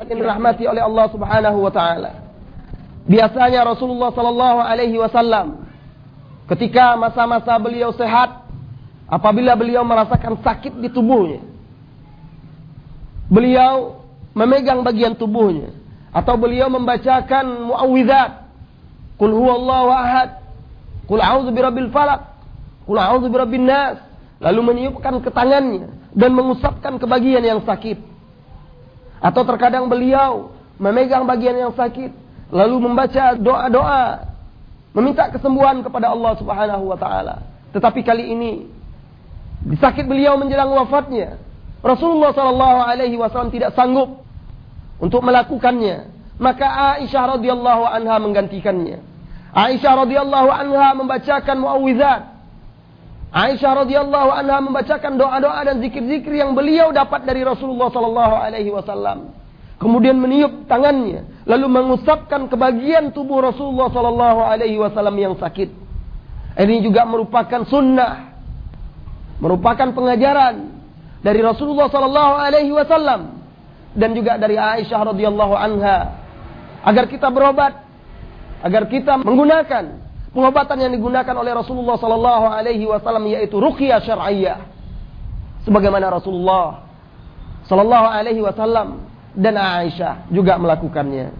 yang dirahmati oleh Allah Subhanahu wa taala. Biasanya Rasulullah sallallahu alaihi wasallam ketika masa-masa beliau sehat apabila beliau merasakan sakit di tubuhnya beliau memegang bagian tubuhnya atau beliau membacakan muawwidzat Qul huwallahu ahad Qul a'udzu birabbil falaq Qul a'udzu birabbin nas lalu meniupkan ke tangannya dan mengusapkan ke bagian yang sakit atau terkadang beliau memegang bagian yang sakit, lalu membaca doa-doa, meminta kesembuhan kepada Allah Subhanahu wa taala. Tetapi kali ini di sakit beliau menjelang wafatnya, Rasulullah sallallahu alaihi wasallam tidak sanggup untuk melakukannya. Maka Aisyah radhiyallahu anha menggantikannya. Aisyah radhiyallahu anha membacakan muawwizat Aisyah radhiyallahu anha membacakan doa-doa dan zikir-zikir yang beliau dapat dari Rasulullah sallallahu alaihi wasallam. Kemudian meniup tangannya, lalu mengusapkan ke bagian tubuh Rasulullah sallallahu alaihi wasallam yang sakit. Ini juga merupakan sunnah, merupakan pengajaran dari Rasulullah sallallahu alaihi wasallam dan juga dari Aisyah radhiyallahu anha agar kita berobat, agar kita menggunakan Pengobatan yang digunakan oleh Rasulullah sallallahu alaihi wasallam yaitu ruqyah syar'iyyah. Sebagaimana Rasulullah sallallahu alaihi wasallam dan Aisyah juga melakukannya.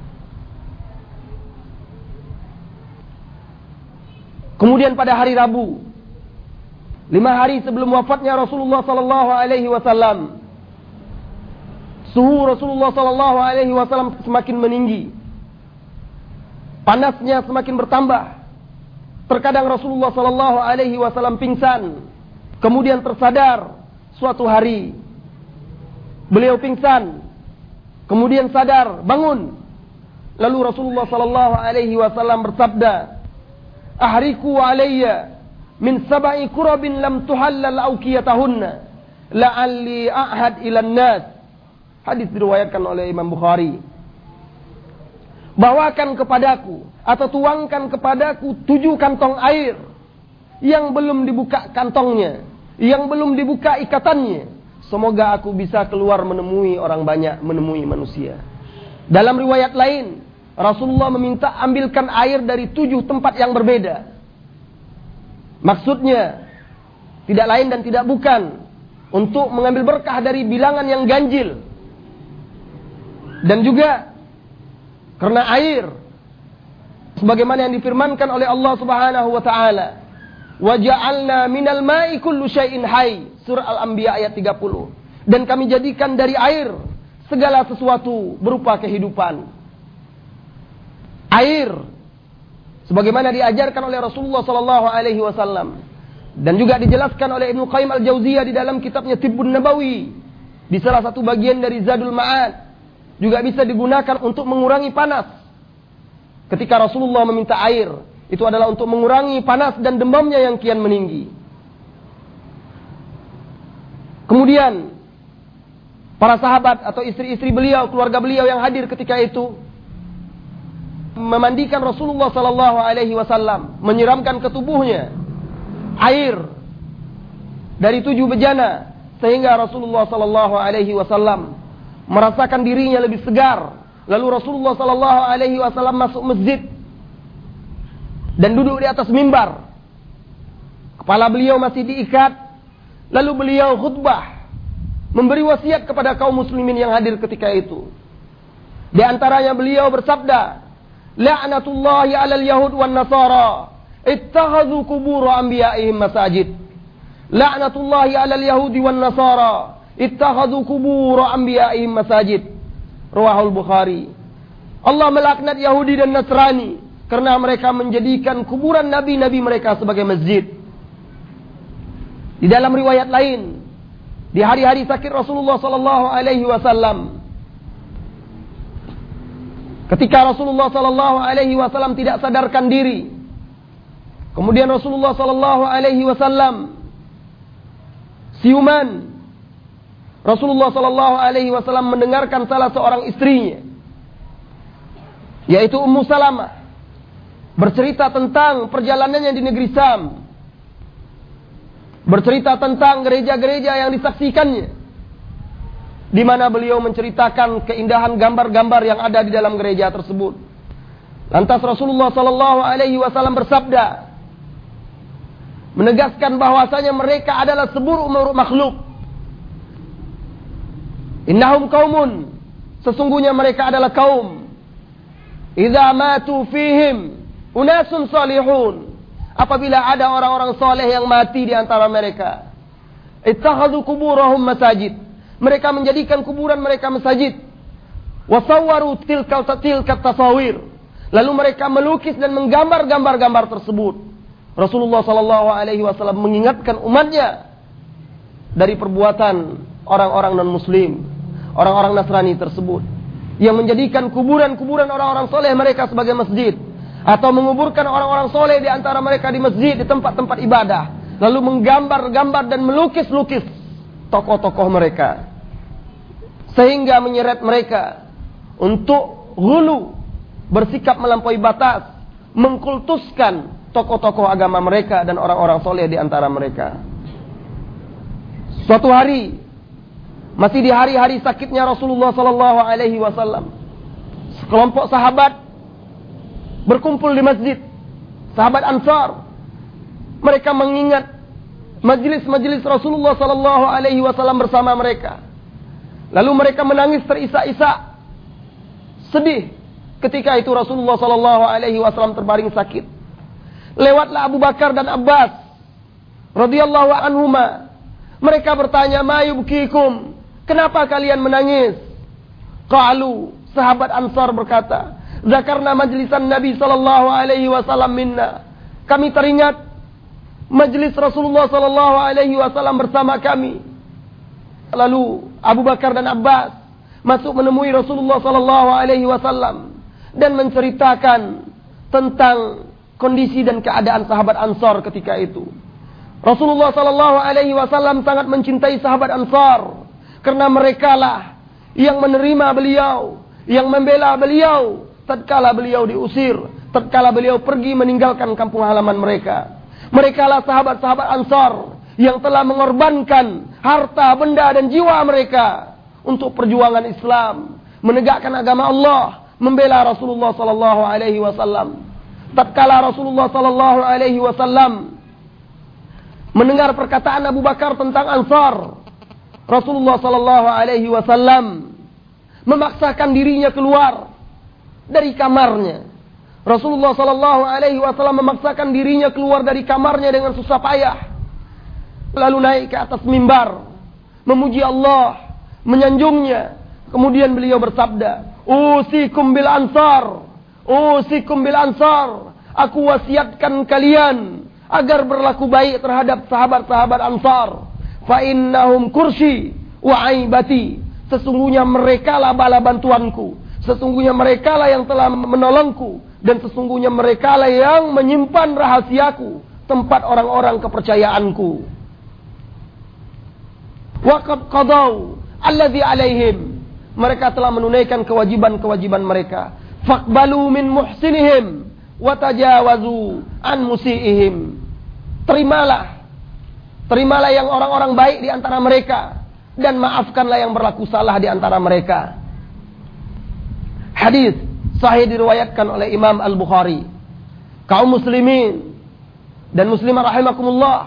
Kemudian pada hari Rabu, lima hari sebelum wafatnya Rasulullah sallallahu alaihi wasallam, suhu Rasulullah sallallahu alaihi wasallam semakin meninggi. Panasnya semakin bertambah. Terkadang Rasulullah Sallallahu Alaihi Wasallam pingsan, kemudian tersadar suatu hari. Beliau pingsan, kemudian sadar, bangun. Lalu Rasulullah Sallallahu Alaihi Wasallam bersabda, "Ahriku alayya min sab'i kurabin lam tuhallal aukiyatahunna, la'alli ahad ilan nas." Hadis diriwayatkan oleh Imam Bukhari. Bawakan kepadaku atau tuangkan kepadaku tujuh kantong air yang belum dibuka kantongnya, yang belum dibuka ikatannya. Semoga aku bisa keluar menemui orang banyak, menemui manusia. Dalam riwayat lain, Rasulullah meminta ambilkan air dari tujuh tempat yang berbeda. Maksudnya, tidak lain dan tidak bukan untuk mengambil berkah dari bilangan yang ganjil. Dan juga karena air sebagaimana yang difirmankan oleh Allah Subhanahu wa taala. Wa ja'alna minal ma'i kullu syai'in hayy. Surah Al-Anbiya ayat 30. Dan kami jadikan dari air segala sesuatu berupa kehidupan. Air sebagaimana diajarkan oleh Rasulullah sallallahu alaihi wasallam dan juga dijelaskan oleh Ibnu Qayyim Al-Jauziyah di dalam kitabnya Tibbun Nabawi di salah satu bagian dari Zadul Ma'ad juga bisa digunakan untuk mengurangi panas ketika Rasulullah meminta air, itu adalah untuk mengurangi panas dan demamnya yang kian meninggi. Kemudian para sahabat atau istri-istri beliau, keluarga beliau yang hadir ketika itu memandikan Rasulullah sallallahu alaihi wasallam, menyiramkan ke tubuhnya air dari tujuh bejana sehingga Rasulullah sallallahu alaihi wasallam merasakan dirinya lebih segar Lalu Rasulullah Sallallahu Alaihi Wasallam masuk masjid dan duduk di atas mimbar. Kepala beliau masih diikat. Lalu beliau khutbah memberi wasiat kepada kaum muslimin yang hadir ketika itu. Di antaranya beliau bersabda, "La'natullahi 'alal yahud wan nasara, ittakhadhu qubur anbiya'ihim masajid." La'natullahi 'alal yahudi wan nasara, ittakhadhu qubur anbiya'ihim masajid. Rawahul Bukhari. Allah melaknat Yahudi dan Nasrani karena mereka menjadikan kuburan nabi-nabi mereka sebagai masjid. Di dalam riwayat lain, di hari-hari sakit Rasulullah sallallahu alaihi wasallam ketika Rasulullah sallallahu alaihi wasallam tidak sadarkan diri, kemudian Rasulullah sallallahu alaihi wasallam siuman Rasulullah Shallallahu Alaihi Wasallam mendengarkan salah seorang istrinya, yaitu Ummu Salamah, bercerita tentang perjalanannya di negeri Sam, bercerita tentang gereja-gereja yang disaksikannya, di mana beliau menceritakan keindahan gambar-gambar yang ada di dalam gereja tersebut. Lantas Rasulullah Sallallahu Alaihi Wasallam bersabda, menegaskan bahwasanya mereka adalah seburuk makhluk. Innahum kaumun, sesungguhnya mereka adalah kaum. Idza matu fihim unasun salihun. Apabila ada orang-orang soleh yang mati di antara mereka, ittakhadhu kuburahum masajid. Mereka menjadikan kuburan mereka masjid. Wasawwaru tilka tilka tasawir. Lalu mereka melukis dan menggambar gambar-gambar tersebut. Rasulullah Sallallahu Alaihi Wasallam mengingatkan umatnya dari perbuatan orang-orang non Muslim, orang-orang Nasrani tersebut. Yang menjadikan kuburan-kuburan orang-orang soleh mereka sebagai masjid. Atau menguburkan orang-orang soleh di antara mereka di masjid di tempat-tempat ibadah, lalu menggambar-gambar dan melukis-lukis tokoh-tokoh mereka. Sehingga menyeret mereka untuk hulu bersikap melampaui batas, mengkultuskan tokoh-tokoh agama mereka dan orang-orang soleh di antara mereka. Suatu hari, masih di hari-hari sakitnya Rasulullah Sallallahu Alaihi Wasallam, sekelompok sahabat berkumpul di masjid, sahabat Ansar. Mereka mengingat majelis-majelis Rasulullah Sallallahu Alaihi Wasallam bersama mereka. Lalu mereka menangis terisak-isak, sedih ketika itu Rasulullah Sallallahu Alaihi Wasallam terbaring sakit. Lewatlah Abu Bakar dan Abbas radhiyallahu anhuma. Mereka bertanya, "Mayubkikum? Kenapa kalian menangis?" Qalu, sahabat Ansar berkata, "Zakarna majlisan Nabi sallallahu alaihi wasallam minna." Kami teringat majlis Rasulullah sallallahu alaihi wasallam bersama kami. Lalu Abu Bakar dan Abbas masuk menemui Rasulullah sallallahu alaihi wasallam dan menceritakan tentang kondisi dan keadaan sahabat Ansar ketika itu. Rasulullah Sallallahu Alaihi Wasallam sangat mencintai sahabat Ansar karena mereka lah yang menerima beliau, yang membela beliau tatkala beliau diusir, tatkala beliau pergi meninggalkan kampung halaman mereka. Mereka lah sahabat-sahabat Ansar yang telah mengorbankan harta, benda dan jiwa mereka untuk perjuangan Islam, menegakkan agama Allah, membela Rasulullah sallallahu alaihi wasallam tatkala Rasulullah sallallahu alaihi wasallam mendengar perkataan Abu Bakar tentang Ansar, Rasulullah sallallahu alaihi wasallam memaksakan dirinya keluar dari kamarnya. Rasulullah sallallahu alaihi wasallam memaksakan dirinya keluar dari kamarnya dengan susah payah. Lalu naik ke atas mimbar, memuji Allah, menyanjungnya. Kemudian beliau bersabda, "Usikum bil ansar." Usikum bil ansar. Aku wasiatkan kalian agar berlaku baik terhadap sahabat-sahabat ansar. Fa innahum kursi wa aibati. Sesungguhnya mereka lah bala bantuanku. Sesungguhnya mereka lah yang telah menolongku. Dan sesungguhnya mereka lah yang menyimpan rahasiaku. Tempat orang-orang kepercayaanku. Waqad qadau alladhi alaihim. Mereka telah menunaikan kewajiban-kewajiban mereka Fakbalu min muhsinihim wa tajawazu an musiihim. Terimalah. Terimalah yang orang-orang baik di antara mereka dan maafkanlah yang berlaku salah di antara mereka. Hadis sahih diriwayatkan oleh Imam Al-Bukhari. Kaum muslimin dan muslimah rahimakumullah.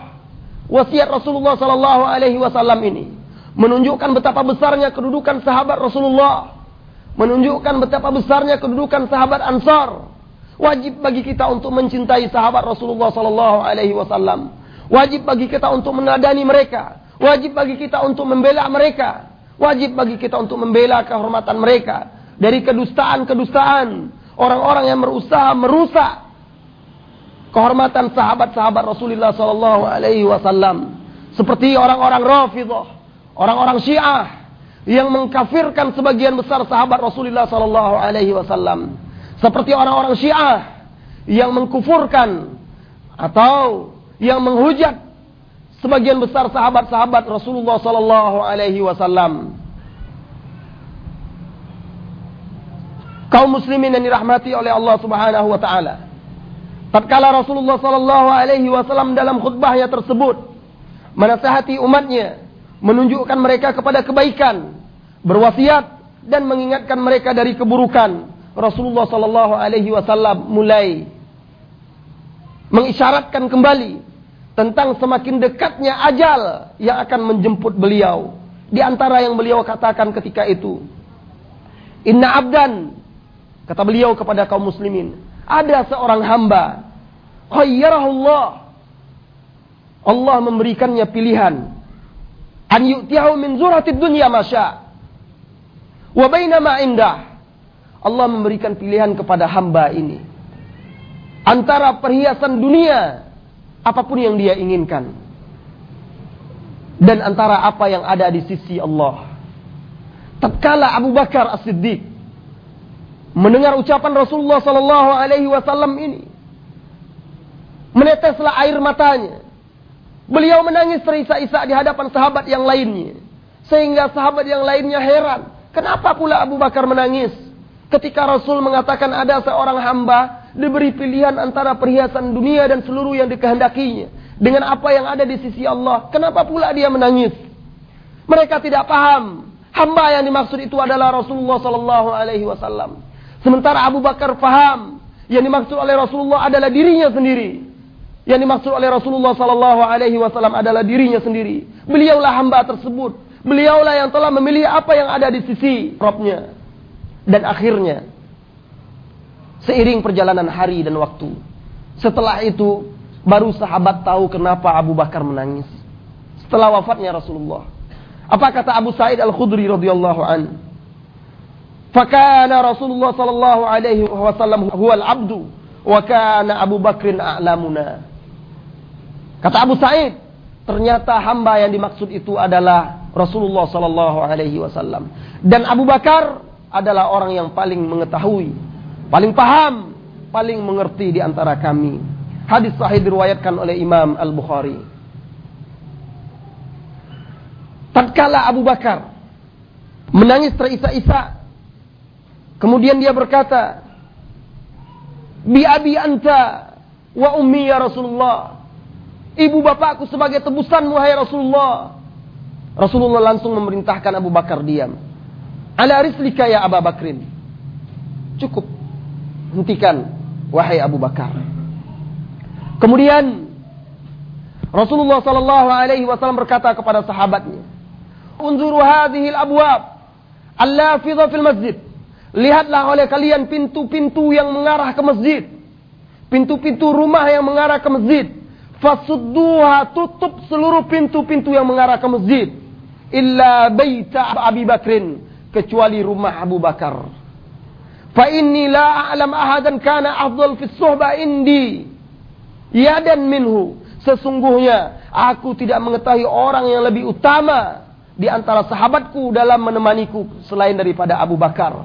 Wasiat Rasulullah sallallahu alaihi wasallam ini menunjukkan betapa besarnya kedudukan sahabat Rasulullah menunjukkan betapa besarnya kedudukan sahabat Ansar. Wajib bagi kita untuk mencintai sahabat Rasulullah sallallahu alaihi wasallam. Wajib bagi kita untuk menadani mereka. Wajib bagi kita untuk membela mereka. Wajib bagi kita untuk membela kehormatan mereka dari kedustaan-kedustaan orang-orang yang berusaha merusak kehormatan sahabat-sahabat Rasulullah sallallahu alaihi wasallam. Seperti orang-orang Rafidhah, orang-orang Syiah yang mengkafirkan sebagian besar sahabat Rasulullah sallallahu alaihi wasallam. Seperti orang-orang Syiah yang mengkufurkan atau yang menghujat sebagian besar sahabat-sahabat Rasulullah sallallahu alaihi wasallam. Kaum muslimin yang dirahmati oleh Allah Subhanahu wa taala. Tatkala Rasulullah sallallahu alaihi wasallam dalam khutbahnya tersebut menasihati umatnya menunjukkan mereka kepada kebaikan, berwasiat dan mengingatkan mereka dari keburukan. Rasulullah sallallahu alaihi wasallam mulai mengisyaratkan kembali tentang semakin dekatnya ajal yang akan menjemput beliau. Di antara yang beliau katakan ketika itu, Inna abdan, kata beliau kepada kaum muslimin, ada seorang hamba, khayyarahullah, Allah. Memberikannya pilihan, an yu'tiyahu min zuratid dunya masya, wa bainama indah, Allah memberikan pilihan kepada hamba ini, antara perhiasan dunia apa pun yang dia inginkan dan antara apa yang ada di sisi Allah. Tatkala Abu Bakar As-Siddiq mendengar ucapan Rasulullah sallallahu alaihi wasallam ini, meneteslah air matanya. Beliau menangis terisak-isak di hadapan sahabat yang lainnya. Sehingga sahabat yang lainnya heran. Kenapa pula Abu Bakar menangis? Ketika Rasul mengatakan ada seorang hamba diberi pilihan antara perhiasan dunia dan seluruh yang dikehendakinya dengan apa yang ada di sisi Allah. Kenapa pula dia menangis? Mereka tidak paham. Hamba yang dimaksud itu adalah Rasulullah sallallahu alaihi wasallam. Sementara Abu Bakar paham yang dimaksud oleh Rasulullah adalah dirinya sendiri. Yang dimaksud oleh Rasulullah sallallahu alaihi wasallam adalah dirinya sendiri. Beliaulah hamba tersebut. Beliaulah yang telah memilih apa yang ada di sisi Robnya. Dan akhirnya Seiring perjalanan hari dan waktu. Setelah itu, baru sahabat tahu kenapa Abu Bakar menangis. Setelah wafatnya Rasulullah. Apa kata Abu Sa'id Al-Khudri radhiyallahu an? Fakana Rasulullah sallallahu alaihi wasallam huwal abdu wa kana Abu Bakrin a'lamuna. Kata Abu Sa'id, ternyata hamba yang dimaksud itu adalah Rasulullah sallallahu alaihi wasallam dan Abu Bakar adalah orang yang paling mengetahui paling paham, paling mengerti di antara kami. Hadis sahih diriwayatkan oleh Imam Al-Bukhari. Tatkala Abu Bakar menangis terisak-isak, kemudian dia berkata, "Bi abi anta wa ummi ya Rasulullah." Ibu bapakku sebagai tebusan wahai Rasulullah. Rasulullah langsung memerintahkan Abu Bakar diam. Ala rislika ya Abu Bakrin. Cukup hentikan wahai Abu Bakar. Kemudian Rasulullah sallallahu alaihi wasallam berkata kepada sahabatnya, "Unzuru hadhihi al-abwab allafidha fil masjid." Lihatlah oleh kalian pintu-pintu yang mengarah ke masjid. Pintu-pintu rumah yang mengarah ke masjid. Fasudduha tutup seluruh pintu-pintu yang mengarah ke masjid. Illa baita Abi Bakrin. Kecuali rumah Abu Bakar. La a'lam ahadan kana afdal fi suhbah indi yadan minhu. Sesungguhnya aku tidak mengetahui orang yang lebih utama di antara sahabatku dalam menemaniku selain daripada Abu Bakar.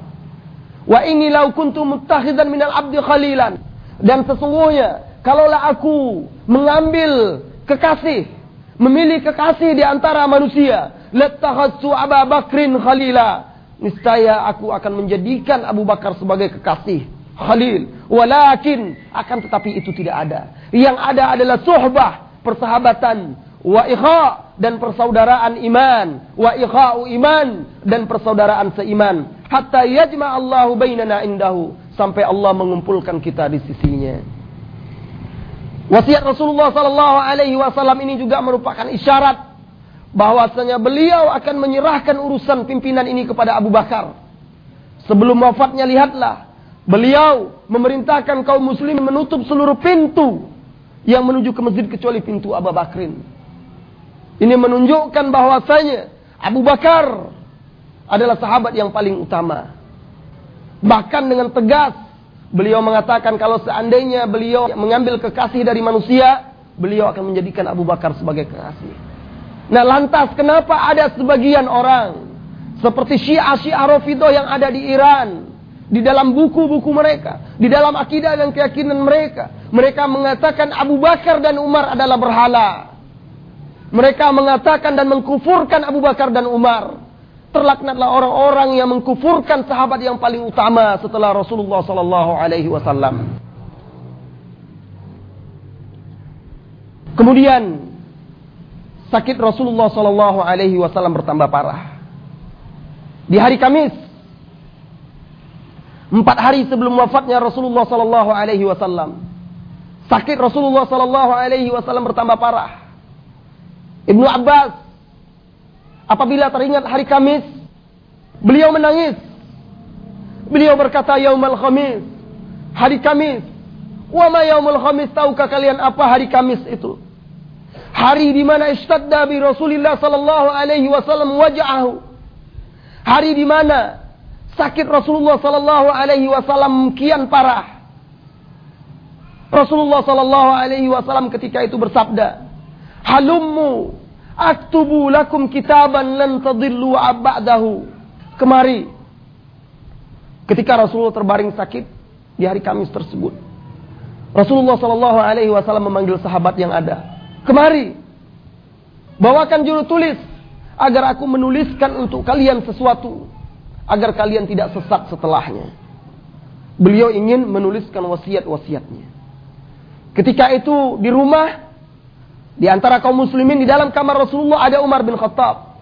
Wa inni law kuntu muttakhidan minal abdi khalilan. Dan sesungguhnya kalaulah aku mengambil kekasih, memilih kekasih di antara manusia, latakhassu Abu Bakrin khalila niscaya aku akan menjadikan Abu Bakar sebagai kekasih Khalil. Walakin akan tetapi itu tidak ada. Yang ada adalah suhbah, persahabatan, wa ikha dan persaudaraan iman, wa ikha'u iman dan persaudaraan seiman. Hatta yajma Allahu bainana indahu sampai Allah mengumpulkan kita di sisinya. Wasiat Rasulullah sallallahu alaihi wasallam ini juga merupakan isyarat bahwasanya beliau akan menyerahkan urusan pimpinan ini kepada Abu Bakar. Sebelum wafatnya lihatlah, beliau memerintahkan kaum muslim menutup seluruh pintu yang menuju ke masjid kecuali pintu Abu Bakrin. Ini menunjukkan bahwasanya Abu Bakar adalah sahabat yang paling utama. Bahkan dengan tegas beliau mengatakan kalau seandainya beliau mengambil kekasih dari manusia, beliau akan menjadikan Abu Bakar sebagai kekasih. Nah lantas kenapa ada sebagian orang seperti Syiah Syiah Rafidah yang ada di Iran di dalam buku-buku mereka, di dalam akidah dan keyakinan mereka, mereka mengatakan Abu Bakar dan Umar adalah berhala. Mereka mengatakan dan mengkufurkan Abu Bakar dan Umar. Terlaknatlah orang-orang yang mengkufurkan sahabat yang paling utama setelah Rasulullah sallallahu alaihi wasallam. Kemudian sakit Rasulullah Shallallahu Alaihi Wasallam bertambah parah. di hari Kamis. Empat hari sebelum wafatnya Rasulullah Sallallahu Alaihi Wasallam. Sakit Rasulullah Sallallahu Alaihi Wasallam bertambah parah. Ibnu Abbas apabila teringat hari Kamis, beliau menangis. Beliau berkata, Yaumal Khamis, hari Kamis. Wa ma yaumul Khamis, tahukah kalian apa hari Kamis itu? Hari di mana istadda bi Rasulullah sallallahu alaihi wasallam waj'ahu. Hari di mana sakit Rasulullah sallallahu alaihi wasallam kian parah. Rasulullah sallallahu alaihi wasallam ketika itu bersabda, "Halummu aktubu lakum kitaban lan tadillu ba'dahu." Kemari. Ketika Rasulullah terbaring sakit di hari Kamis tersebut, Rasulullah sallallahu alaihi wasallam memanggil sahabat yang ada. Kemari. Bawakan juru tulis agar aku menuliskan untuk kalian sesuatu agar kalian tidak sesat setelahnya. Beliau ingin menuliskan wasiat-wasiatnya. Ketika itu di rumah di antara kaum muslimin di dalam kamar Rasulullah ada Umar bin Khattab.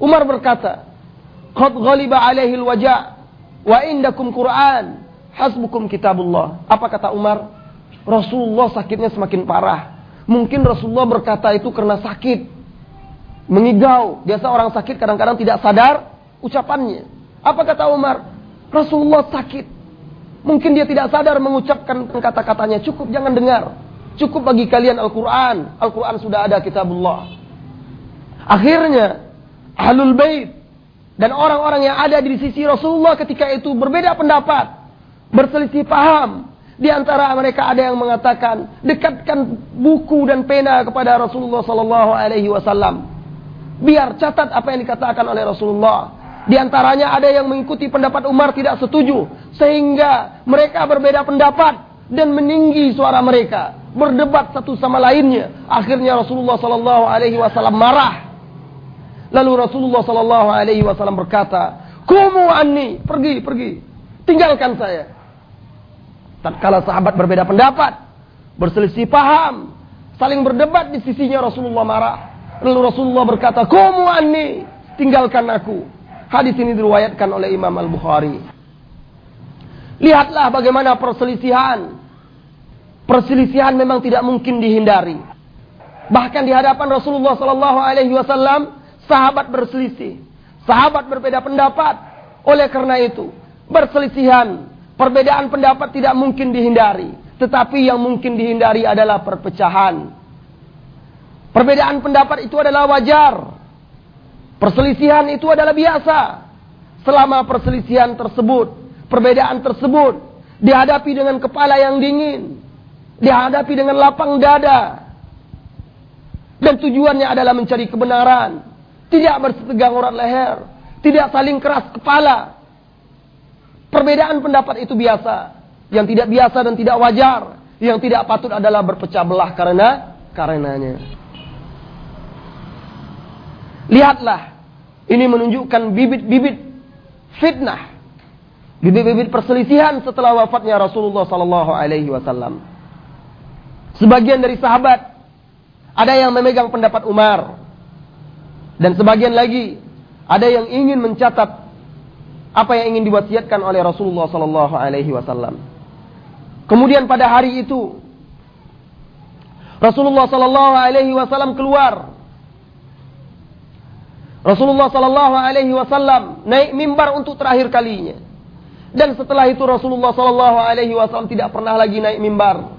Umar berkata, "Qad ghaliba alaihi al-waja' wa indakum Qur'an, hasbukum kitabullah." Apa kata Umar? Rasulullah sakitnya semakin parah. Mungkin Rasulullah berkata itu karena sakit. Mengigau. Biasa orang sakit kadang-kadang tidak sadar ucapannya. Apa kata Umar? Rasulullah sakit. Mungkin dia tidak sadar mengucapkan kata-katanya. Cukup jangan dengar. Cukup bagi kalian Al-Quran. Al-Quran sudah ada kitabullah. Akhirnya, Ahlul Bait dan orang-orang yang ada di sisi Rasulullah ketika itu berbeda pendapat. Berselisih paham. Di antara mereka ada yang mengatakan, dekatkan buku dan pena kepada Rasulullah Sallallahu Alaihi Wasallam. Biar catat apa yang dikatakan oleh Rasulullah. Di antaranya ada yang mengikuti pendapat Umar tidak setuju. Sehingga mereka berbeda pendapat dan meninggi suara mereka. Berdebat satu sama lainnya. Akhirnya Rasulullah Sallallahu Alaihi Wasallam marah. Lalu Rasulullah Sallallahu Alaihi Wasallam berkata, Kumu anni, pergi, pergi. Tinggalkan saya. Tatkala sahabat berbeda pendapat, berselisih paham, saling berdebat di sisinya Rasulullah marah. Lalu Rasulullah berkata, Kumu anni, tinggalkan aku. Hadis ini diriwayatkan oleh Imam Al-Bukhari. Lihatlah bagaimana perselisihan. Perselisihan memang tidak mungkin dihindari. Bahkan di hadapan Rasulullah Sallallahu Alaihi Wasallam, sahabat berselisih, sahabat berbeda pendapat. Oleh karena itu, perselisihan, perbedaan pendapat tidak mungkin dihindari. Tetapi yang mungkin dihindari adalah perpecahan. Perbedaan pendapat itu adalah wajar. Perselisihan itu adalah biasa. Selama perselisihan tersebut, perbedaan tersebut dihadapi dengan kepala yang dingin, dihadapi dengan lapang dada. Dan tujuannya adalah mencari kebenaran, tidak bersetegang urat leher, tidak saling keras kepala. Perbedaan pendapat itu biasa. Yang tidak biasa dan tidak wajar, yang tidak patut adalah berpecah belah karena karenanya. Lihatlah ini menunjukkan bibit-bibit fitnah. Bibit-bibit perselisihan setelah wafatnya Rasulullah sallallahu alaihi wasallam. Sebagian dari sahabat ada yang memegang pendapat Umar dan sebagian lagi ada yang ingin mencatat apa yang ingin diwasiatkan oleh Rasulullah sallallahu alaihi wasallam. Kemudian pada hari itu Rasulullah sallallahu alaihi wasallam keluar Rasulullah Sallallahu Alaihi Wasallam naik mimbar untuk terakhir kalinya. Dan setelah itu Rasulullah Sallallahu Alaihi Wasallam tidak pernah lagi naik mimbar.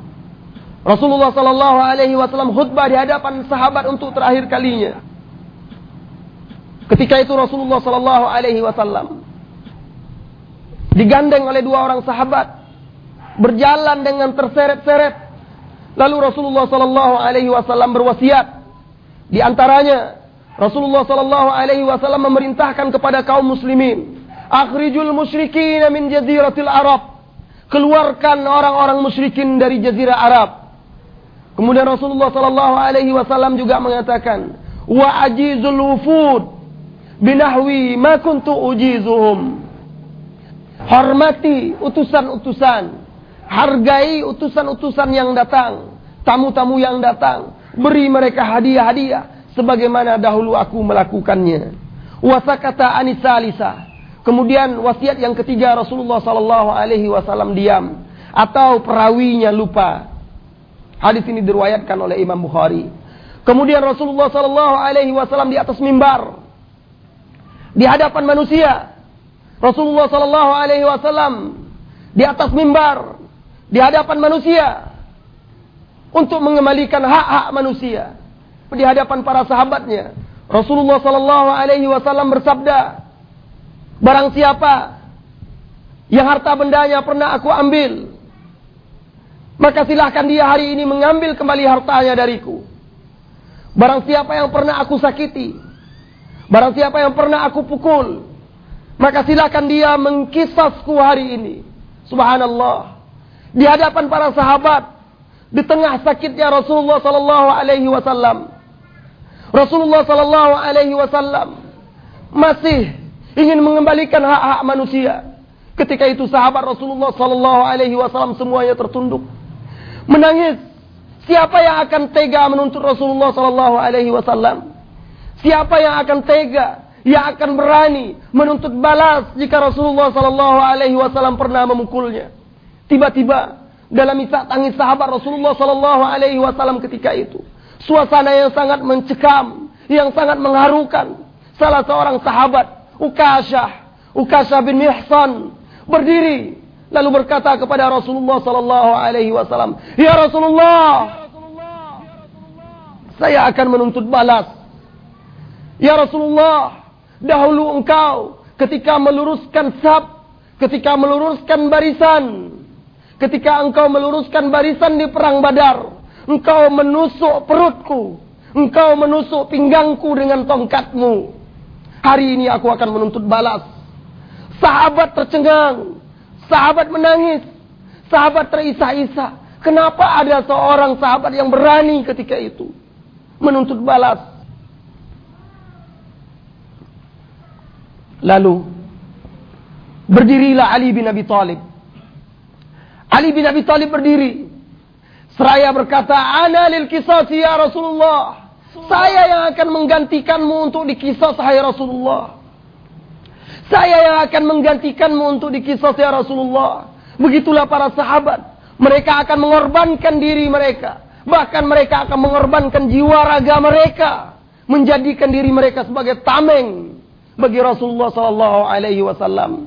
Rasulullah Sallallahu Alaihi Wasallam khutbah di hadapan sahabat untuk terakhir kalinya. Ketika itu Rasulullah Sallallahu Alaihi Wasallam digandeng oleh dua orang sahabat berjalan dengan terseret-seret. Lalu Rasulullah Sallallahu Alaihi Wasallam berwasiat di antaranya Rasulullah sallallahu alaihi wasallam memerintahkan kepada kaum muslimin, "Akhrijul musyrikin min jaziratil Arab." Keluarkan orang-orang musyrikin dari jazirah Arab. Kemudian Rasulullah sallallahu alaihi wasallam juga mengatakan, "Wa ajizul wufud binahwi ma kuntu ujizuhum." Hormati utusan-utusan. Hargai utusan-utusan yang datang, tamu-tamu yang datang, beri mereka hadiah-hadiah sebagaimana dahulu aku melakukannya. Wasakata anisalisa. Kemudian wasiat yang ketiga Rasulullah sallallahu alaihi wasallam diam atau perawinya lupa. Hadis ini diriwayatkan oleh Imam Bukhari. Kemudian Rasulullah sallallahu alaihi wasallam di atas mimbar di hadapan manusia. Rasulullah sallallahu alaihi wasallam di atas mimbar di hadapan manusia untuk mengembalikan hak-hak manusia di hadapan para sahabatnya. Rasulullah sallallahu alaihi wasallam bersabda, Barang siapa yang harta bendanya pernah aku ambil, maka silahkan dia hari ini mengambil kembali hartanya dariku. Barang siapa yang pernah aku sakiti, barang siapa yang pernah aku pukul, maka silahkan dia mengkisasku hari ini. Subhanallah. Di hadapan para sahabat, di tengah sakitnya Rasulullah sallallahu alaihi wasallam. Rasulullah sallallahu alaihi wasallam masih ingin mengembalikan hak-hak manusia. Ketika itu sahabat Rasulullah sallallahu alaihi wasallam semuanya tertunduk menangis. Siapa yang akan tega menuntut Rasulullah sallallahu alaihi wasallam? Siapa yang akan tega yang akan berani menuntut balas jika Rasulullah sallallahu alaihi wasallam pernah memukulnya? Tiba-tiba dalam isak tangis sahabat Rasulullah sallallahu alaihi wasallam ketika itu, suasana yang sangat mencekam, yang sangat mengharukan. Salah seorang sahabat Ukashah, Ukashah bin Mihsan berdiri lalu berkata kepada Rasulullah sallallahu alaihi wasallam, "Ya Rasulullah, saya akan menuntut balas." Ya Rasulullah, dahulu engkau ketika meluruskan sab, ketika meluruskan barisan, ketika engkau meluruskan barisan di perang Badar, engkau menusuk perutku, engkau menusuk pinggangku dengan tongkatmu. Hari ini aku akan menuntut balas. Sahabat tercengang. Sahabat menangis. Sahabat terisak-isak. Kenapa ada seorang sahabat yang berani ketika itu? Menuntut balas. Lalu. Berdirilah Ali bin Abi Thalib. Ali bin Abi Thalib berdiri. Seraya berkata, Ana lil kisasi ya Rasulullah. Saya yang akan menggantikanmu untuk dikisah hai Rasulullah. Saya yang akan menggantikanmu untuk dikisah ya Rasulullah. Begitulah para sahabat. Mereka akan mengorbankan diri mereka. Bahkan mereka akan mengorbankan jiwa raga mereka. Menjadikan diri mereka sebagai tameng bagi Rasulullah Sallallahu Alaihi Wasallam.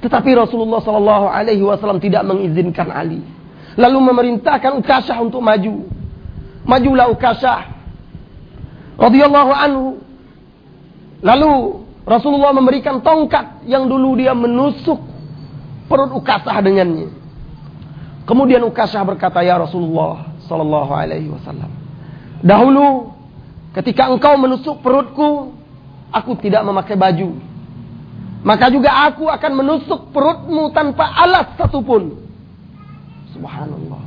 Tetapi Rasulullah Sallallahu Alaihi Wasallam tidak mengizinkan Ali. Lalu memerintahkan Ukasah untuk maju. Majulah Ukasah radhiyallahu anhu. Lalu Rasulullah memberikan tongkat yang dulu dia menusuk perut Ukasah dengannya. Kemudian Ukasah berkata, "Ya Rasulullah sallallahu alaihi wasallam, dahulu ketika engkau menusuk perutku, aku tidak memakai baju. Maka juga aku akan menusuk perutmu tanpa alas satupun." Subhanallah.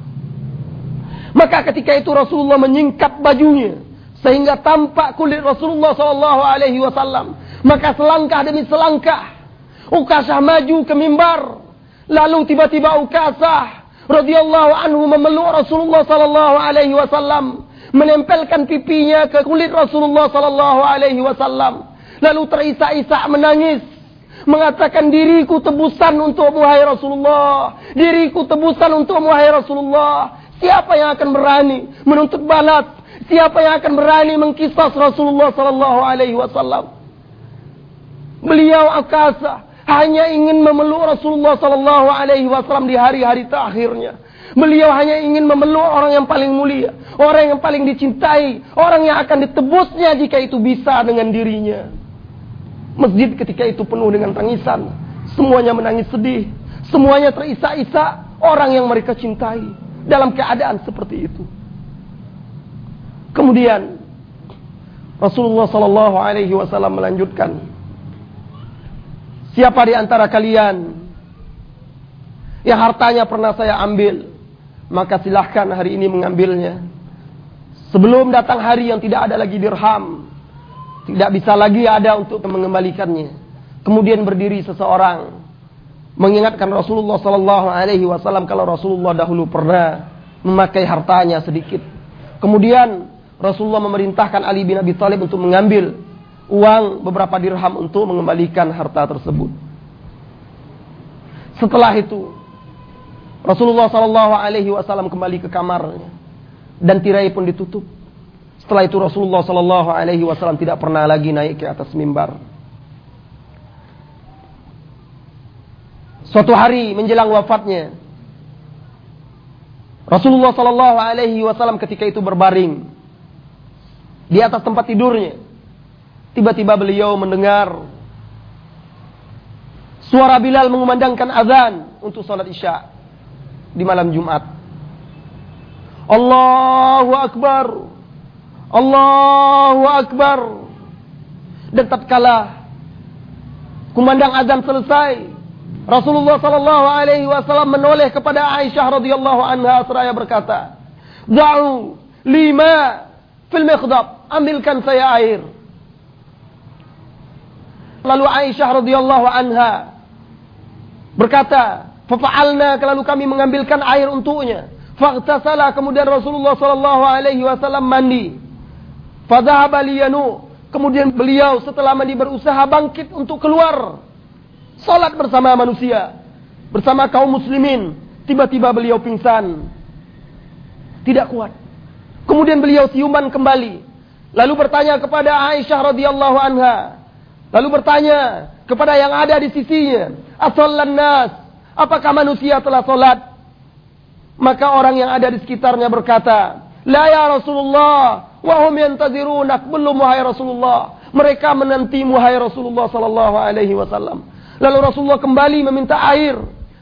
Maka ketika itu Rasulullah menyingkap bajunya sehingga tampak kulit Rasulullah sallallahu alaihi wasallam. Maka selangkah demi selangkah Ukasah maju ke mimbar. Lalu tiba-tiba Ukasah radhiyallahu anhu memeluk Rasulullah sallallahu alaihi wasallam, menempelkan pipinya ke kulit Rasulullah sallallahu alaihi wasallam. Lalu terisak-isak menangis mengatakan diriku tebusan untuk wahai Rasulullah, diriku tebusan untuk wahai Rasulullah. Siapa yang akan berani menuntut balas Siapa yang akan berani mengkisas Rasulullah sallallahu alaihi wasallam? Beliau akasa hanya ingin memeluk Rasulullah sallallahu alaihi wasallam di hari-hari terakhirnya. Beliau hanya ingin memeluk orang yang paling mulia, orang yang paling dicintai, orang yang akan ditebusnya jika itu bisa dengan dirinya. Masjid ketika itu penuh dengan tangisan, semuanya menangis sedih, semuanya terisak-isak orang yang mereka cintai dalam keadaan seperti itu. Kemudian Rasulullah Sallallahu Alaihi Wasallam melanjutkan, siapa di antara kalian yang hartanya pernah saya ambil, maka silahkan hari ini mengambilnya. Sebelum datang hari yang tidak ada lagi dirham, tidak bisa lagi ada untuk mengembalikannya. Kemudian berdiri seseorang mengingatkan Rasulullah Sallallahu Alaihi Wasallam kalau Rasulullah dahulu pernah memakai hartanya sedikit. Kemudian Rasulullah memerintahkan Ali bin Abi Thalib untuk mengambil uang beberapa dirham untuk mengembalikan harta tersebut. Setelah itu Rasulullah Shallallahu Alaihi Wasallam kembali ke kamarnya dan tirai pun ditutup. Setelah itu Rasulullah Shallallahu Alaihi Wasallam tidak pernah lagi naik ke atas mimbar. Suatu hari menjelang wafatnya, Rasulullah Shallallahu Alaihi Wasallam ketika itu berbaring di atas tempat tidurnya. Tiba-tiba beliau mendengar suara Bilal mengumandangkan azan untuk sholat isya di malam Jumat. Allahu Akbar. Allahu Akbar. Dan tatkala kumandang azan selesai, Rasulullah sallallahu alaihi wasallam menoleh kepada Aisyah radhiyallahu anha seraya berkata, "Da'u lima fil mikhdab, ambilkan saya air." Lalu Aisyah radhiyallahu anha berkata, "Fafa'alna lalu kami mengambilkan air untuknya." Faghtasala kemudian Rasulullah sallallahu alaihi wasallam mandi. Fadhahaba liyanu. Kemudian beliau setelah mandi berusaha bangkit untuk keluar Salat bersama manusia. Bersama kaum muslimin. Tiba-tiba beliau pingsan. Tidak kuat. Kemudian beliau siuman kembali. Lalu bertanya kepada Aisyah radhiyallahu anha. Lalu bertanya kepada yang ada di sisinya. Asallan nas. Apakah manusia telah salat? Maka orang yang ada di sekitarnya berkata. La ya Rasulullah. Wahum yantazirunak. Belum wahai Rasulullah. Mereka menanti wahai Rasulullah sallallahu alaihi wasallam. Lalu Rasulullah kembali meminta air.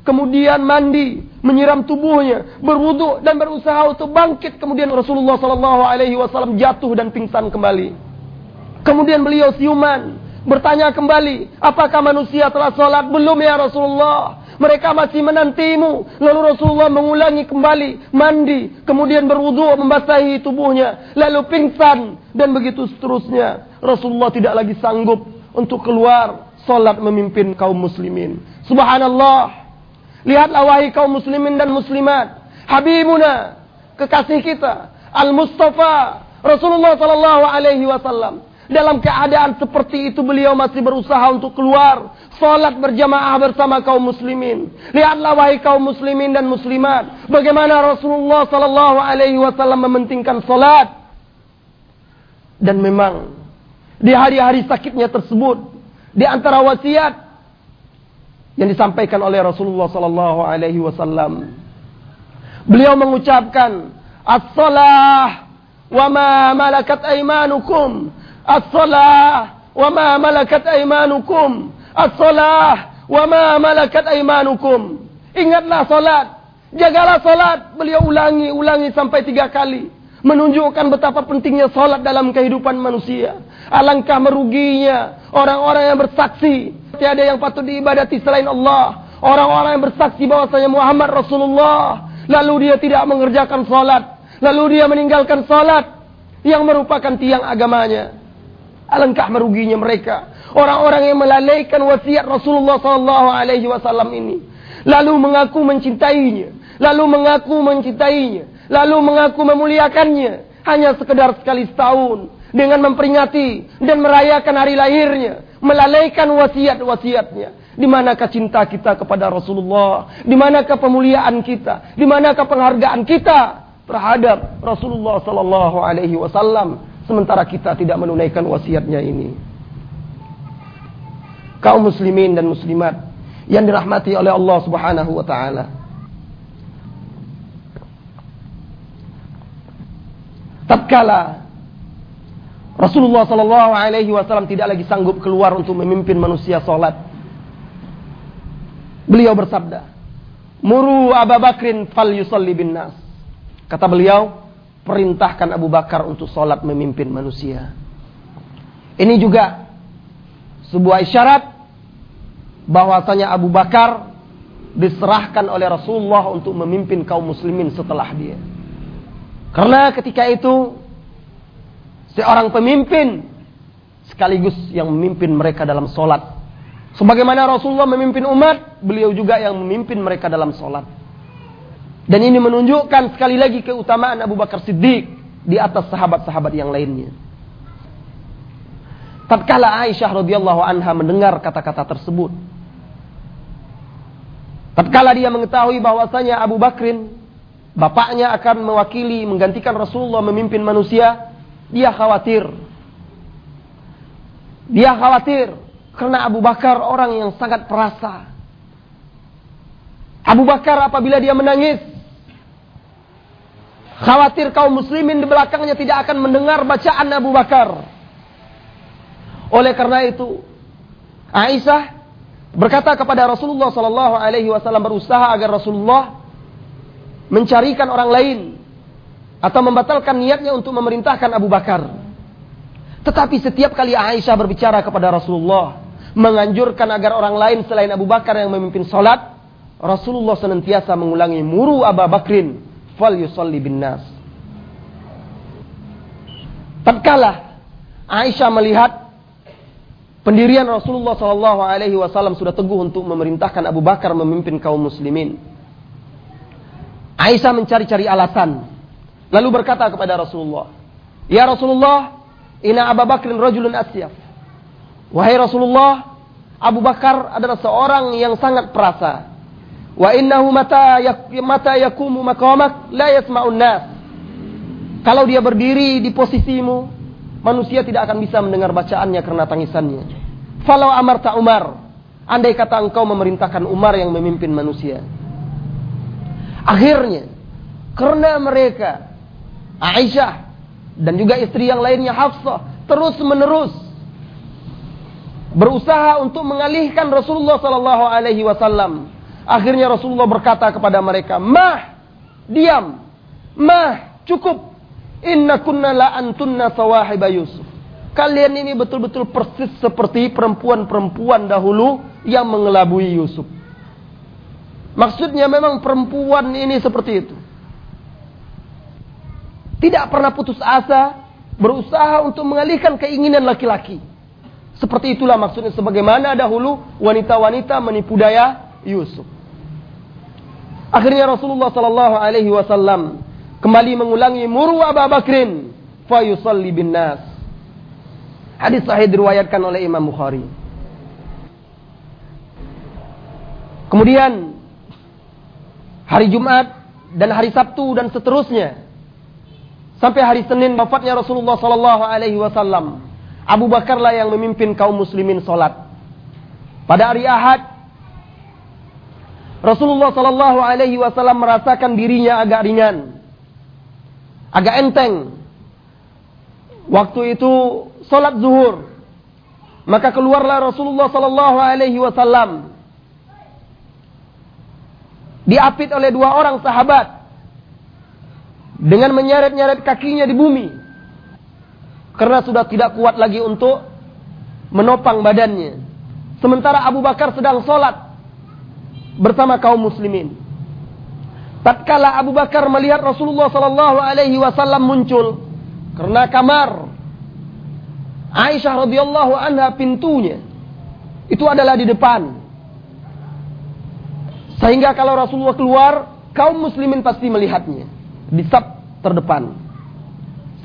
Kemudian mandi, menyiram tubuhnya, berwudu dan berusaha untuk bangkit. Kemudian Rasulullah Shallallahu Alaihi Wasallam jatuh dan pingsan kembali. Kemudian beliau siuman, bertanya kembali, apakah manusia telah sholat? Belum ya Rasulullah. Mereka masih menantimu. Lalu Rasulullah mengulangi kembali, mandi, kemudian berwudu, membasahi tubuhnya, lalu pingsan dan begitu seterusnya. Rasulullah tidak lagi sanggup untuk keluar Salat memimpin kaum muslimin. Subhanallah. Lihatlah wahai kaum muslimin dan muslimat. Habibuna. Kekasih kita. Al-Mustafa. Rasulullah sallallahu alaihi wasallam. Dalam keadaan seperti itu beliau masih berusaha untuk keluar. Salat berjamaah bersama kaum muslimin. Lihatlah wahai kaum muslimin dan muslimat. Bagaimana Rasulullah sallallahu alaihi wasallam mementingkan salat. Dan memang di hari-hari sakitnya tersebut di antara wasiat yang disampaikan oleh Rasulullah sallallahu alaihi wasallam. Beliau mengucapkan, "As-salah wa ma malakat aymanukum. As-salah wa ma malakat aymanukum. As-salah wa ma malakat aymanukum." Ingatlah salat, jagalah salat. Beliau ulangi, ulangi sampai tiga kali menunjukkan betapa pentingnya salat dalam kehidupan manusia. Alangkah meruginya orang-orang yang bersaksi tiada yang patut diibadati selain Allah. Orang-orang yang bersaksi bahwasanya Muhammad Rasulullah, lalu dia tidak mengerjakan salat, lalu dia meninggalkan salat yang merupakan tiang agamanya. Alangkah meruginya mereka. Orang-orang yang melalaikan wasiat Rasulullah sallallahu alaihi wasallam ini, lalu mengaku mencintainya, lalu mengaku mencintainya, lalu mengaku memuliakannya hanya sekedar sekali setahun dengan memperingati dan merayakan hari lahirnya, melalaikan wasiat-wasiatnya. Di manakah cinta kita kepada Rasulullah? Di manakah pemuliaan kita? Di manakah penghargaan kita terhadap Rasulullah sallallahu alaihi wasallam sementara kita tidak menunaikan wasiatnya ini? Kaum muslimin dan muslimat yang dirahmati oleh Allah Subhanahu wa taala. tatkala Rasulullah Shallallahu Alaihi Wasallam tidak lagi sanggup keluar untuk memimpin manusia sholat. Beliau bersabda, Muru Abu Bakrin fal yusalli bin nas. Kata beliau, perintahkan Abu Bakar untuk sholat memimpin manusia. Ini juga sebuah isyarat bahwasanya Abu Bakar diserahkan oleh Rasulullah untuk memimpin kaum muslimin setelah dia. Karena ketika itu seorang pemimpin sekaligus yang memimpin mereka dalam solat. Sebagaimana Rasulullah memimpin umat, beliau juga yang memimpin mereka dalam solat. Dan ini menunjukkan sekali lagi keutamaan Abu Bakar Siddiq di atas sahabat-sahabat yang lainnya. Tatkala Aisyah radhiyallahu anha mendengar kata-kata tersebut, tatkala dia mengetahui bahwasanya Abu Bakrin bapaknya akan mewakili menggantikan Rasulullah memimpin manusia, dia khawatir. Dia khawatir karena Abu Bakar orang yang sangat perasa. Abu Bakar apabila dia menangis, khawatir kaum muslimin di belakangnya tidak akan mendengar bacaan Abu Bakar. Oleh karena itu, Aisyah berkata kepada Rasulullah Sallallahu Alaihi Wasallam berusaha agar Rasulullah mencarikan orang lain atau membatalkan niatnya untuk memerintahkan Abu Bakar. Tetapi setiap kali Aisyah berbicara kepada Rasulullah menganjurkan agar orang lain selain Abu Bakar yang memimpin salat, Rasulullah senantiasa mengulangi muru Abu Bakrin fal yusalli bin nas. Tatkala Aisyah melihat Pendirian Rasulullah Shallallahu Alaihi Wasallam sudah teguh untuk memerintahkan Abu Bakar memimpin kaum muslimin. Aisyah mencari-cari alasan, lalu berkata kepada Rasulullah, Ya Rasulullah, ina Abu Bakrin rajulun asyaf. Wahai Rasulullah, Abu Bakar adalah seorang yang sangat perasa. Wa innahu mata yak, mata yakumu maqamak la yasma'un nas. Kalau dia berdiri di posisimu, manusia tidak akan bisa mendengar bacaannya karena tangisannya. Falau amarta Umar, andai kata engkau memerintahkan Umar yang memimpin manusia. Akhirnya, karena mereka, Aisyah, dan juga istri yang lainnya Hafsah, terus menerus berusaha untuk mengalihkan Rasulullah Sallallahu Alaihi Wasallam. Akhirnya Rasulullah berkata kepada mereka, Mah, diam, mah, cukup, Inna kunna la antunna sawahiba Yusuf. Kalian ini betul-betul persis seperti perempuan-perempuan dahulu yang mengelabui Yusuf. Maksudnya memang perempuan ini seperti itu. Tidak pernah putus asa, berusaha untuk mengalihkan keinginan laki-laki. Seperti itulah maksudnya sebagaimana dahulu wanita-wanita menipu daya Yusuf. Akhirnya Rasulullah Sallallahu Alaihi Wasallam kembali mengulangi muru Abu Bakrin yusalli bin nas. Hadis sahih diriwayatkan oleh Imam Bukhari. Kemudian hari Jumat dan hari Sabtu dan seterusnya sampai hari Senin wafatnya Rasulullah sallallahu alaihi wasallam. Abu Bakarlah yang memimpin kaum muslimin salat. Pada hari Ahad Rasulullah sallallahu alaihi wasallam merasakan dirinya agak ringan agak enteng. Waktu itu sholat zuhur, maka keluarlah Rasulullah Sallallahu Alaihi Wasallam diapit oleh dua orang sahabat dengan menyeret-nyeret kakinya di bumi karena sudah tidak kuat lagi untuk menopang badannya. Sementara Abu Bakar sedang sholat bersama kaum muslimin. Tatkala Abu Bakar melihat Rasulullah sallallahu alaihi wasallam muncul karena kamar Aisyah radhiyallahu anha pintunya itu adalah di depan. Sehingga kalau Rasulullah keluar, kaum muslimin pasti melihatnya di sab terdepan.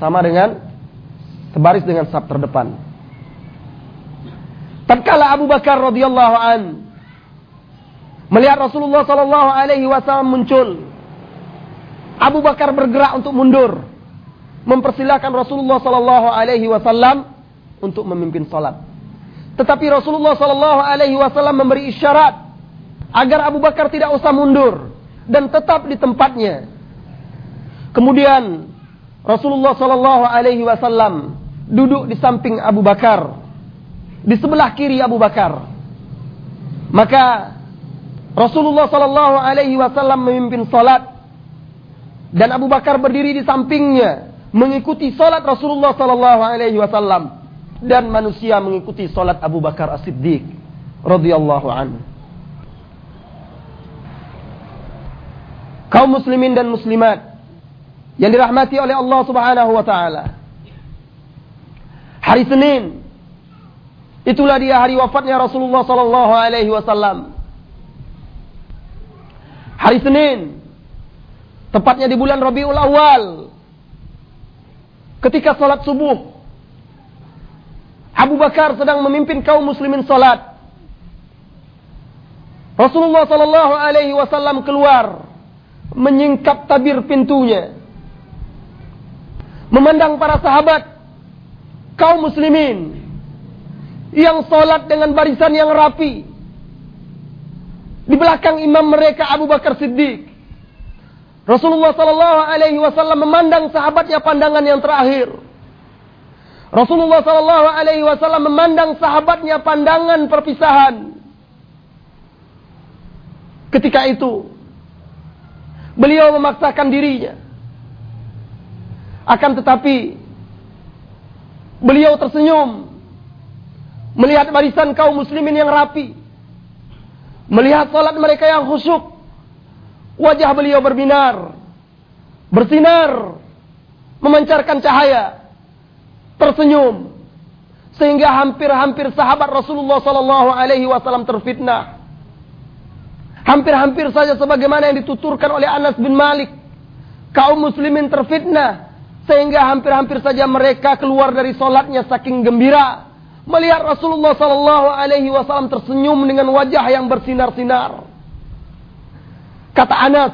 Sama dengan sebaris dengan sab terdepan. Tatkala Abu Bakar radhiyallahu an melihat Rasulullah sallallahu alaihi wasallam muncul, Abu Bakar bergerak untuk mundur, mempersilahkan Rasulullah Sallallahu Alaihi Wasallam untuk memimpin salat. Tetapi Rasulullah Sallallahu Alaihi Wasallam memberi isyarat agar Abu Bakar tidak usah mundur dan tetap di tempatnya. Kemudian Rasulullah Sallallahu Alaihi Wasallam duduk di samping Abu Bakar, di sebelah kiri Abu Bakar. Maka Rasulullah Sallallahu Alaihi Wasallam memimpin salat dan Abu Bakar berdiri di sampingnya mengikuti salat Rasulullah sallallahu alaihi wasallam dan manusia mengikuti salat Abu Bakar As-Siddiq radhiyallahu anhu. Kaum muslimin dan muslimat yang dirahmati oleh Allah Subhanahu wa taala. Hari Senin itulah dia hari wafatnya Rasulullah sallallahu alaihi wasallam. Hari Senin Tepatnya di bulan Rabiul Awal. Ketika sholat subuh. Abu Bakar sedang memimpin kaum muslimin salat. Rasulullah sallallahu alaihi wasallam keluar menyingkap tabir pintunya. Memandang para sahabat kaum muslimin yang salat dengan barisan yang rapi. Di belakang imam mereka Abu Bakar Siddiq. Rasulullah sallallahu alaihi wasallam memandang sahabatnya pandangan yang terakhir. Rasulullah Sallallahu Alaihi Wasallam memandang sahabatnya pandangan perpisahan. Ketika itu, beliau memaksakan dirinya. Akan tetapi, beliau tersenyum melihat barisan kaum muslimin yang rapi, melihat salat mereka yang khusyuk. Wajah beliau berbinar, bersinar, memancarkan cahaya tersenyum sehingga hampir-hampir sahabat Rasulullah sallallahu alaihi wasallam terfitnah. Hampir-hampir saja sebagaimana yang dituturkan oleh Anas bin Malik. Kaum muslimin terfitnah sehingga hampir-hampir saja mereka keluar dari solatnya saking gembira melihat Rasulullah sallallahu alaihi wasallam tersenyum dengan wajah yang bersinar-sinar. Kata Anas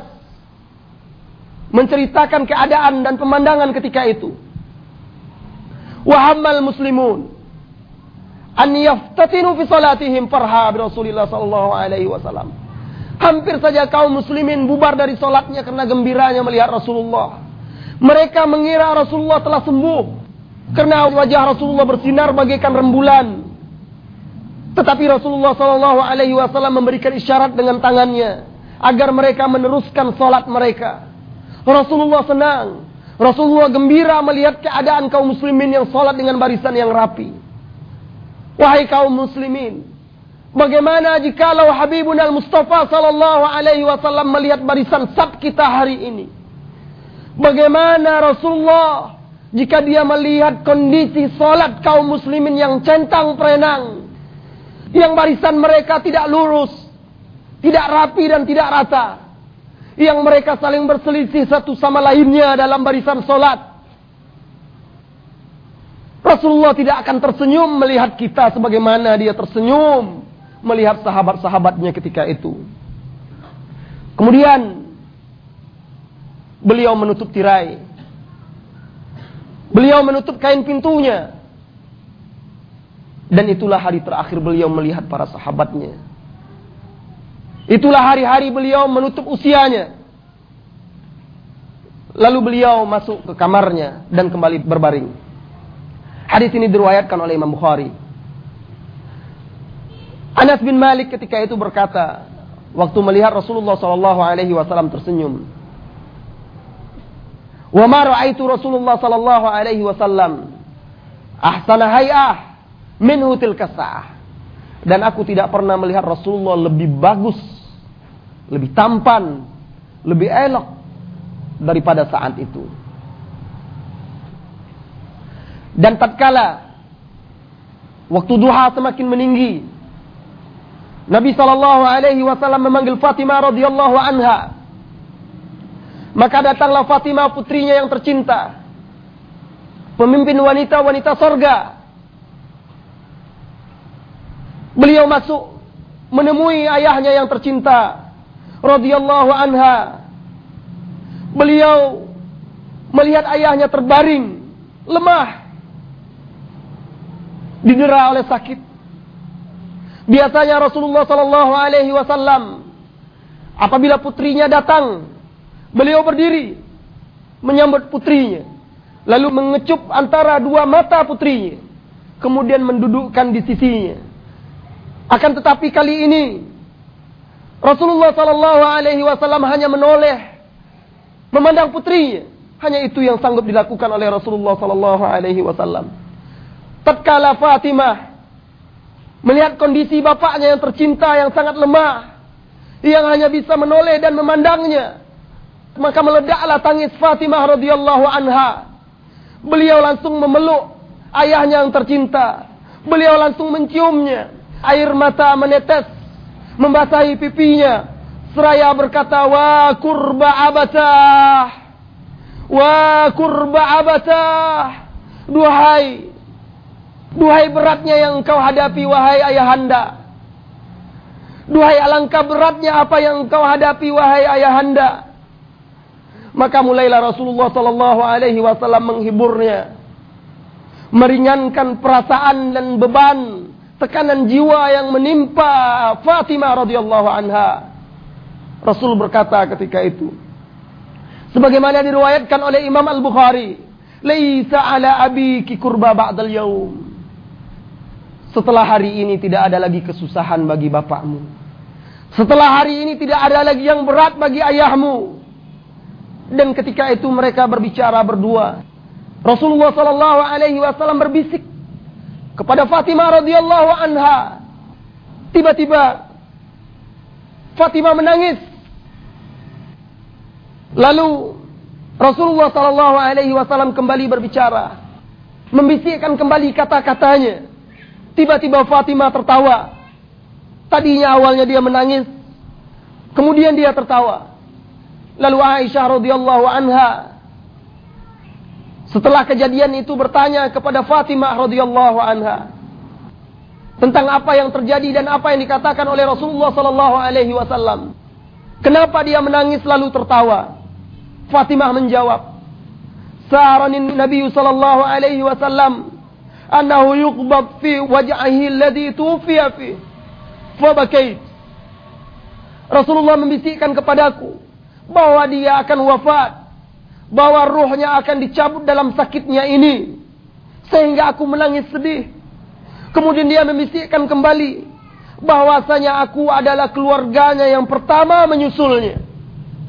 menceritakan keadaan dan pemandangan ketika itu. Wahammal muslimun an yaftatinu fi salatihim farha bi Rasulillah sallallahu alaihi wasallam. Hampir saja kaum muslimin bubar dari salatnya karena gembiranya melihat Rasulullah. Mereka mengira Rasulullah telah sembuh karena wajah Rasulullah bersinar bagaikan rembulan. Tetapi Rasulullah sallallahu alaihi wasallam memberikan isyarat dengan tangannya agar mereka meneruskan salat mereka. Rasulullah senang Rasulullah gembira melihat keadaan kaum muslimin yang sholat dengan barisan yang rapi. Wahai kaum muslimin, bagaimana jikalau Habibun al-Mustafa sallallahu alaihi wasallam melihat barisan sab kita hari ini? Bagaimana Rasulullah jika dia melihat kondisi sholat kaum muslimin yang centang perenang, yang barisan mereka tidak lurus, tidak rapi dan tidak rata yang mereka saling berselisih satu sama lainnya dalam barisan solat. Rasulullah tidak akan tersenyum melihat kita sebagaimana dia tersenyum melihat sahabat-sahabatnya ketika itu. Kemudian beliau menutup tirai. Beliau menutup kain pintunya. Dan itulah hari terakhir beliau melihat para sahabatnya. Itulah hari-hari beliau menutup usianya. Lalu beliau masuk ke kamarnya dan kembali berbaring. Hadis ini diriwayatkan oleh Imam Bukhari. Anas bin Malik ketika itu berkata, waktu melihat Rasulullah wasallam tersenyum. Wa ma ra'aitu Rasulullah sallallahu alaihi wasallam ahsana hay'ah minhu tilka Dan aku tidak pernah melihat Rasulullah lebih bagus lebih tampan, lebih elok daripada saat itu. Dan tatkala waktu duha semakin meninggi, Nabi Shallallahu Alaihi Wasallam memanggil Fatimah radhiyallahu anha. Maka datanglah Fatimah putrinya yang tercinta, pemimpin wanita-wanita sorga. Beliau masuk menemui ayahnya yang tercinta radhiyallahu anha. Beliau melihat ayahnya terbaring, lemah, didera oleh sakit. Biasanya Rasulullah Sallallahu Alaihi Wasallam apabila putrinya datang, beliau berdiri menyambut putrinya, lalu mengecup antara dua mata putrinya, kemudian mendudukkan di sisinya. Akan tetapi kali ini Rasulullah Sallallahu Alaihi Wasallam hanya menoleh, memandang putrinya. Hanya itu yang sanggup dilakukan oleh Rasulullah Sallallahu Alaihi Wasallam. Tatkala Fatimah melihat kondisi bapaknya yang tercinta yang sangat lemah, yang hanya bisa menoleh dan memandangnya, maka meledaklah tangis Fatimah radhiyallahu anha. Beliau langsung memeluk ayahnya yang tercinta. Beliau langsung menciumnya. Air mata menetes membasahi pipinya seraya berkata wa kurba abatah wa kurba abatah duhai Duhai beratnya yang engkau hadapi wahai ayahanda. Duhai alangkah beratnya apa yang engkau hadapi wahai ayahanda. Maka mulailah Rasulullah sallallahu alaihi wasallam menghiburnya. Meringankan perasaan dan beban tekanan jiwa yang menimpa Fatimah radhiyallahu anha. Rasul berkata ketika itu, sebagaimana diriwayatkan oleh Imam Al-Bukhari, "Laisa ala abiki kurba ba'dal yaum." Setelah hari ini tidak ada lagi kesusahan bagi bapakmu. Setelah hari ini tidak ada lagi yang berat bagi ayahmu. Dan ketika itu mereka berbicara berdua. Rasulullah sallallahu alaihi wasallam berbisik kepada Fatimah radhiyallahu anha. Tiba-tiba Fatimah menangis. Lalu Rasulullah sallallahu alaihi wasallam kembali berbicara, membisikkan kembali kata-katanya. Tiba-tiba Fatimah tertawa. Tadinya awalnya dia menangis, kemudian dia tertawa. Lalu Aisyah radhiyallahu anha setelah kejadian itu bertanya kepada Fatimah radhiyallahu anha tentang apa yang terjadi dan apa yang dikatakan oleh Rasulullah sallallahu alaihi wasallam. Kenapa dia menangis lalu tertawa? Fatimah menjawab, "Saranin Nabi sallallahu alaihi wasallam annahu yuqbad fi waj'ihi alladhi tufiya fi." Fabakait. Rasulullah membisikkan kepadaku bahwa dia akan wafat bahwa ruhnya akan dicabut dalam sakitnya ini. Sehingga aku menangis sedih. Kemudian dia membisikkan kembali bahwasanya aku adalah keluarganya yang pertama menyusulnya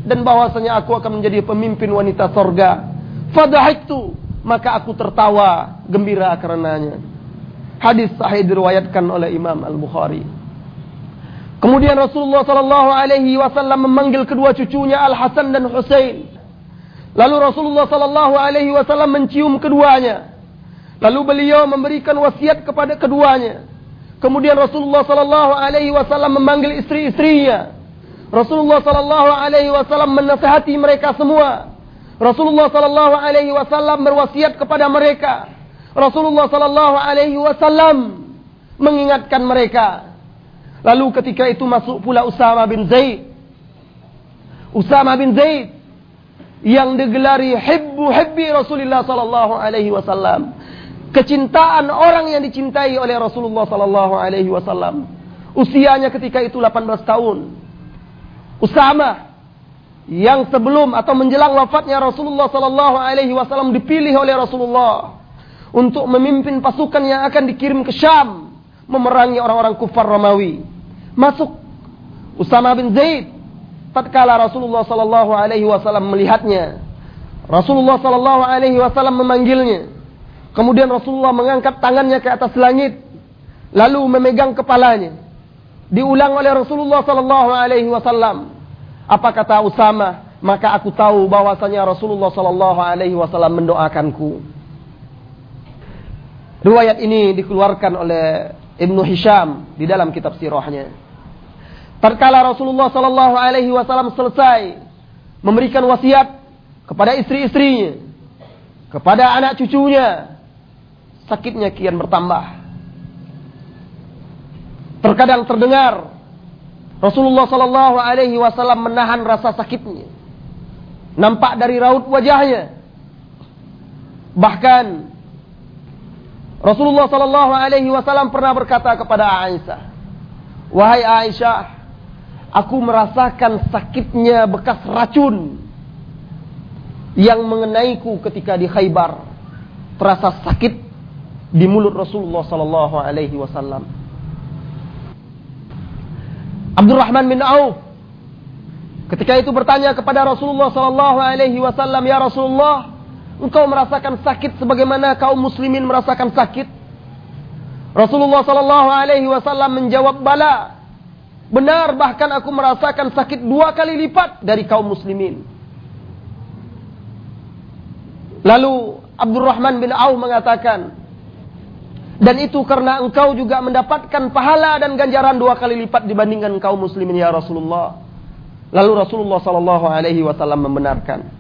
dan bahwasanya aku akan menjadi pemimpin wanita sorga. Fadahiktu maka aku tertawa gembira karenanya. Hadis sahih diriwayatkan oleh Imam Al Bukhari. Kemudian Rasulullah Sallallahu Alaihi Wasallam memanggil kedua cucunya Al Hasan dan Husain Lalu Rasulullah sallallahu alaihi wasallam mencium keduanya. Lalu beliau memberikan wasiat kepada keduanya. Kemudian Rasulullah sallallahu alaihi wasallam memanggil istri-istrinya. Rasulullah sallallahu alaihi wasallam menasihati mereka semua. Rasulullah sallallahu alaihi wasallam berwasiat kepada mereka. Rasulullah sallallahu alaihi wasallam mengingatkan mereka. Lalu ketika itu masuk pula Usama bin Zaid. Usama bin Zaid yang digelari hibbu hibbi Rasulullah sallallahu alaihi wasallam. Kecintaan orang yang dicintai oleh Rasulullah sallallahu alaihi wasallam. Usianya ketika itu 18 tahun. Usama yang sebelum atau menjelang wafatnya Rasulullah sallallahu alaihi wasallam dipilih oleh Rasulullah untuk memimpin pasukan yang akan dikirim ke Syam memerangi orang-orang kufar Romawi. Masuk Usama bin Zaid tatkala Rasulullah sallallahu alaihi wasallam melihatnya. Rasulullah sallallahu alaihi wasallam memanggilnya. Kemudian Rasulullah mengangkat tangannya ke atas langit lalu memegang kepalanya. Diulang oleh Rasulullah sallallahu alaihi wasallam. Apa kata Usama? Maka aku tahu bahwasanya Rasulullah sallallahu alaihi wasallam mendoakanku. Riwayat ini dikeluarkan oleh Ibnu Hisham di dalam kitab sirahnya. Tatkala Rasulullah Sallallahu Alaihi Wasallam selesai memberikan wasiat kepada istri-istrinya, kepada anak cucunya, sakitnya kian bertambah. Terkadang terdengar Rasulullah Sallallahu Alaihi Wasallam menahan rasa sakitnya, nampak dari raut wajahnya. Bahkan Rasulullah Sallallahu Alaihi Wasallam pernah berkata kepada Aisyah, wahai Aisyah, aku merasakan sakitnya bekas racun yang mengenaiku ketika di Khaybar. Terasa sakit di mulut Rasulullah sallallahu alaihi wasallam. Abdurrahman bin Auf ketika itu bertanya kepada Rasulullah sallallahu alaihi wasallam, "Ya Rasulullah, engkau merasakan sakit sebagaimana kaum muslimin merasakan sakit?" Rasulullah sallallahu alaihi wasallam menjawab, "Bala." Benar bahkan aku merasakan sakit dua kali lipat dari kaum muslimin. Lalu Abdurrahman bin Auf mengatakan, dan itu karena engkau juga mendapatkan pahala dan ganjaran dua kali lipat dibandingkan kaum muslimin ya Rasulullah. Lalu Rasulullah sallallahu alaihi wasallam membenarkan.